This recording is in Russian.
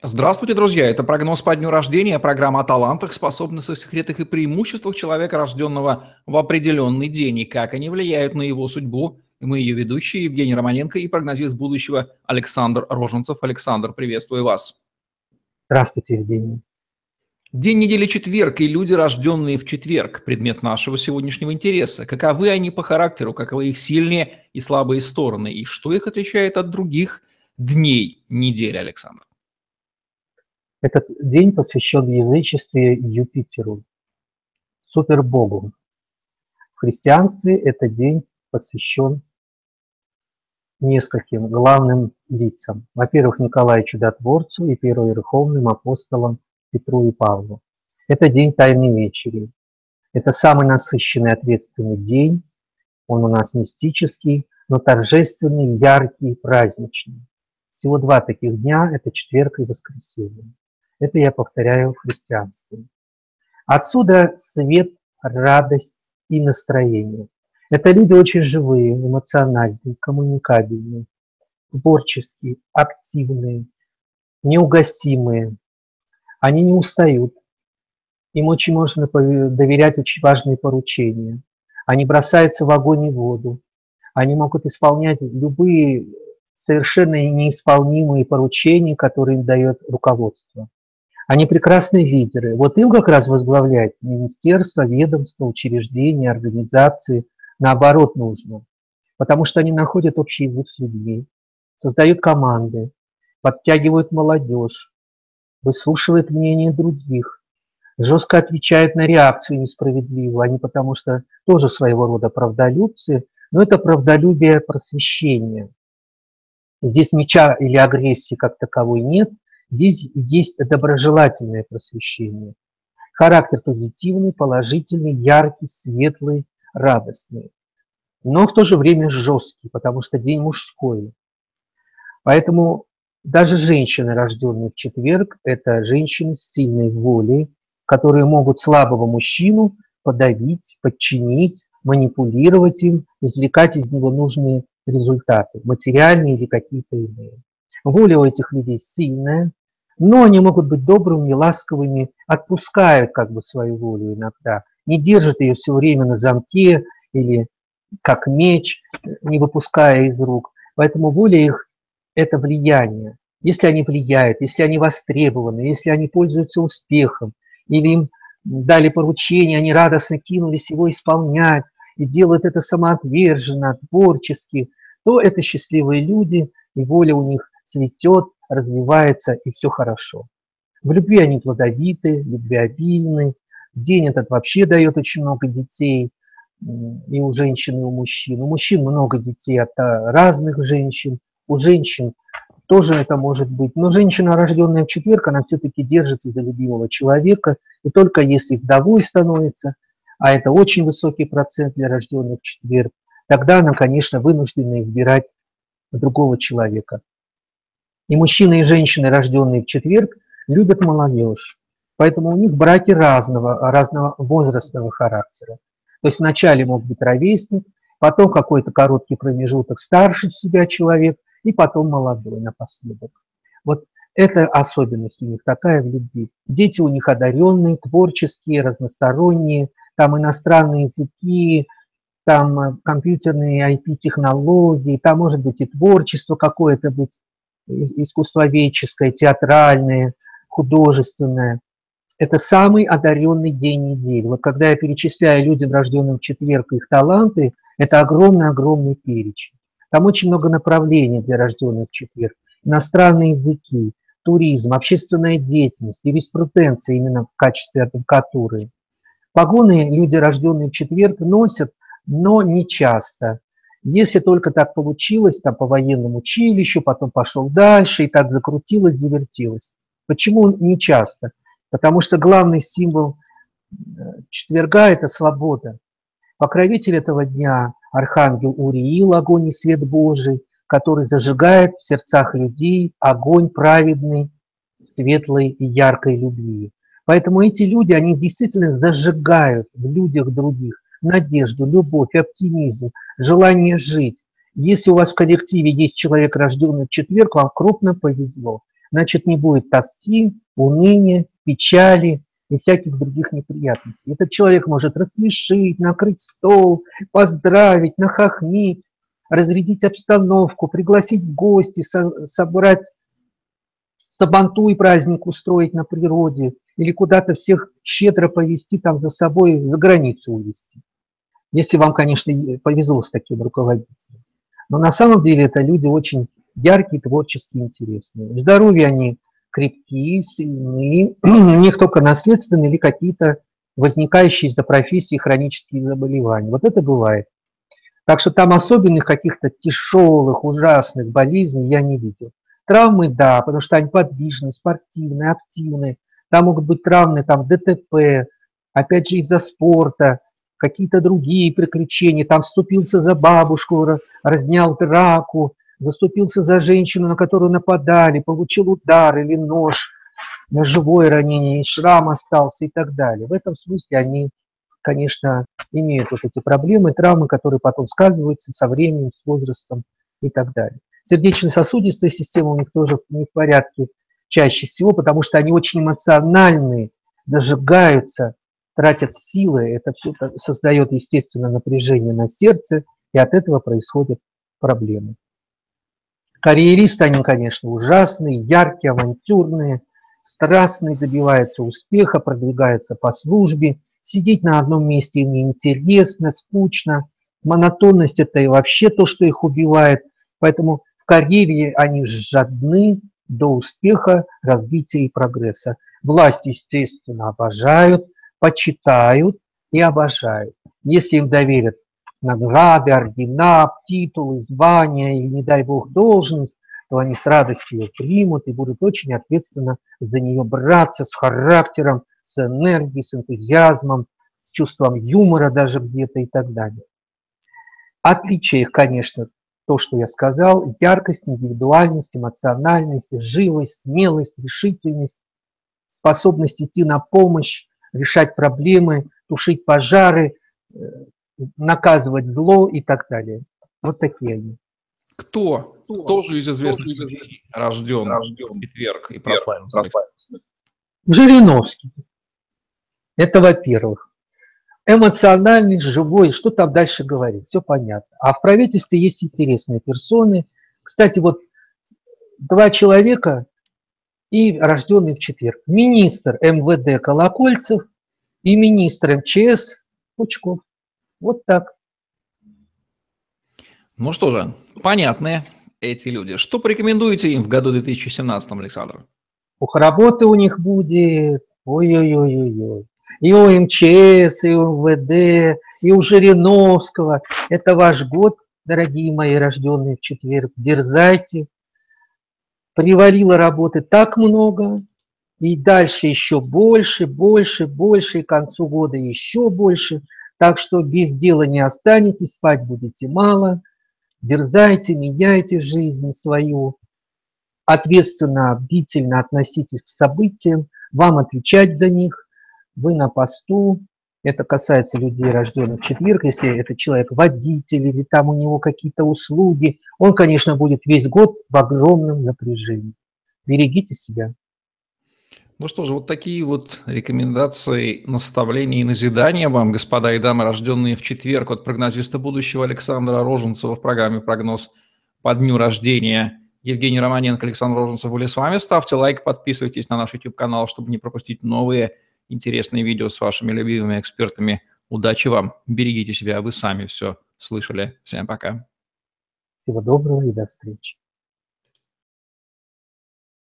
Здравствуйте, друзья! Это прогноз по дню рождения, программа о талантах, способностях, секретах и преимуществах человека, рожденного в определенный день, и как они влияют на его судьбу. И мы ее ведущие Евгений Романенко и прогнозист будущего Александр Роженцев. Александр, приветствую вас. Здравствуйте, Евгений. День недели четверг и люди, рожденные в четверг, предмет нашего сегодняшнего интереса. Каковы они по характеру, каковы их сильные и слабые стороны, и что их отличает от других дней недели, Александр? Этот день посвящен в язычестве Юпитеру, супербогу. В христианстве этот день посвящен нескольким главным лицам. Во-первых, Николаю Чудотворцу и первоверховным апостолам Петру и Павлу. Это день Тайной Вечери. Это самый насыщенный ответственный день. Он у нас мистический, но торжественный, яркий, праздничный. Всего два таких дня – это четверг и воскресенье. Это я повторяю в христианстве. Отсюда свет, радость и настроение. Это люди очень живые, эмоциональные, коммуникабельные, творческие, активные, неугасимые. Они не устают. Им очень можно доверять очень важные поручения. Они бросаются в огонь и воду. Они могут исполнять любые совершенно неисполнимые поручения, которые им дает руководство. Они прекрасные лидеры. Вот им как раз возглавлять министерство, ведомство, учреждения, организации. Наоборот нужно. Потому что они находят общий язык с людьми, создают команды, подтягивают молодежь, выслушивают мнение других, жестко отвечают на реакцию несправедливую. Они потому что тоже своего рода правдолюбцы, но это правдолюбие просвещения. Здесь меча или агрессии как таковой нет – Здесь есть доброжелательное просвещение. Характер позитивный, положительный, яркий, светлый, радостный. Но в то же время жесткий, потому что день мужской. Поэтому даже женщины, рожденные в четверг, это женщины с сильной волей, которые могут слабого мужчину подавить, подчинить, манипулировать им, извлекать из него нужные результаты, материальные или какие-то иные. Воля у этих людей сильная, но они могут быть добрыми, ласковыми, отпускают как бы свою волю иногда, не держат ее все время на замке или как меч, не выпуская из рук. Поэтому воля их – это влияние. Если они влияют, если они востребованы, если они пользуются успехом, или им дали поручение, они радостно кинулись его исполнять и делают это самоотверженно, творчески, то это счастливые люди, и воля у них цветет, развивается, и все хорошо. В любви они плодовиты, любвеобильны. День этот вообще дает очень много детей и у женщин, и у мужчин. У мужчин много детей от а, разных женщин, у женщин тоже это может быть. Но женщина, рожденная в четверг, она все-таки держится за любимого человека, и только если вдовой становится, а это очень высокий процент для рожденных в четверг, тогда она, конечно, вынуждена избирать другого человека. И мужчины и женщины, рожденные в четверг, любят молодежь. Поэтому у них браки разного, разного возрастного характера. То есть вначале мог быть ровесник, потом какой-то короткий промежуток старше себя человек, и потом молодой напоследок. Вот это особенность у них такая в любви. Дети у них одаренные, творческие, разносторонние, там иностранные языки, там компьютерные IP-технологии, там может быть и творчество какое-то быть искусствоведческое, театральное, художественное. Это самый одаренный день недели. Вот когда я перечисляю людям, рожденным в четверг, их таланты, это огромный-огромный перечень. Там очень много направлений для рожденных в четверг. Иностранные языки, туризм, общественная деятельность, юриспруденция именно в качестве адвокатуры. Погоны люди, рожденные в четверг, носят, но не часто. Если только так получилось, там по военному училищу, потом пошел дальше, и так закрутилось, завертилось. Почему не часто? Потому что главный символ э, четверга – это свобода. Покровитель этого дня – архангел Уриил, огонь и свет Божий, который зажигает в сердцах людей огонь праведный, светлой и яркой любви. Поэтому эти люди, они действительно зажигают в людях других надежду, любовь, оптимизм, желание жить. Если у вас в коллективе есть человек, рожденный в четверг, вам крупно повезло. значит не будет тоски, уныния, печали и всяких других неприятностей. Этот человек может рассмешить, накрыть стол, поздравить, нахохмить, разрядить обстановку, пригласить в гости, со собрать сабантуй праздник устроить на природе или куда-то всех щедро повести там за собой, за границу увезти. Если вам, конечно, повезло с таким руководителем. Но на самом деле это люди очень яркие, творческие, интересные. Здоровье они крепкие, сильные, у них только наследственные или какие-то возникающие из-за профессии хронические заболевания. Вот это бывает. Так что там особенных каких-то тяжелых, ужасных болезней я не видел. Травмы, да, потому что они подвижные, спортивные, активные. Там могут быть травмы, там ДТП, опять же из-за спорта, какие-то другие приключения. Там вступился за бабушку, разнял драку, заступился за женщину, на которую нападали, получил удар или нож, ножевое ранение, и шрам остался и так далее. В этом смысле они, конечно, имеют вот эти проблемы, травмы, которые потом сказываются со временем, с возрастом и так далее. Сердечно-сосудистая система у них тоже не в порядке чаще всего, потому что они очень эмоциональные, зажигаются, тратят силы. Это все создает, естественно, напряжение на сердце, и от этого происходят проблемы. Карьеристы, они, конечно, ужасные, яркие, авантюрные, страстные, добиваются успеха, продвигаются по службе. Сидеть на одном месте им неинтересно, скучно. Монотонность – это и вообще то, что их убивает. Поэтому в карьере они жадны до успеха, развития и прогресса. Власть, естественно, обожают, почитают и обожают. Если им доверят награды, ордена, титулы, звания или, не дай бог, должность, то они с радостью ее примут и будут очень ответственно за нее браться с характером, с энергией, с энтузиазмом, с чувством юмора даже где-то и так далее. Отличие их, конечно, то, что я сказал, яркость, индивидуальность, эмоциональность, живость, смелость, решительность, способность идти на помощь, решать проблемы, тушить пожары, э, наказывать зло и так далее. Вот такие они. Кто, Кто? тоже из известных людей рожден, рожден в четверг и прославился? Жириновский. Это во-первых. Эмоциональный, живой, что там дальше говорить, все понятно. А в правительстве есть интересные персоны. Кстати, вот два человека и рожденный в четверг. Министр МВД Колокольцев и министр МЧС Пучков. Вот так. Ну что же, понятные эти люди. Что порекомендуете им в году 2017, Александр? Ух, работы у них будет. Ой-ой-ой-ой. И у МЧС, и у МВД, и у Жириновского. Это ваш год, дорогие мои, рожденные в четверг. Дерзайте. Привалило работы так много, и дальше еще больше, больше, больше, и к концу года еще больше – так что без дела не останетесь, спать будете мало. Дерзайте, меняйте жизнь свою. Ответственно, бдительно относитесь к событиям. Вам отвечать за них. Вы на посту. Это касается людей, рожденных в четверг. Если это человек водитель или там у него какие-то услуги, он, конечно, будет весь год в огромном напряжении. Берегите себя. Ну что же, вот такие вот рекомендации, наставления и назидания вам, господа и дамы, рожденные в четверг от прогнозиста будущего Александра Роженцева в программе «Прогноз по дню рождения». Евгений Романенко, Александр Роженцев были с вами. Ставьте лайк, подписывайтесь на наш YouTube-канал, чтобы не пропустить новые интересные видео с вашими любимыми экспертами. Удачи вам, берегите себя, вы сами все слышали. Всем пока. Всего доброго и до встречи.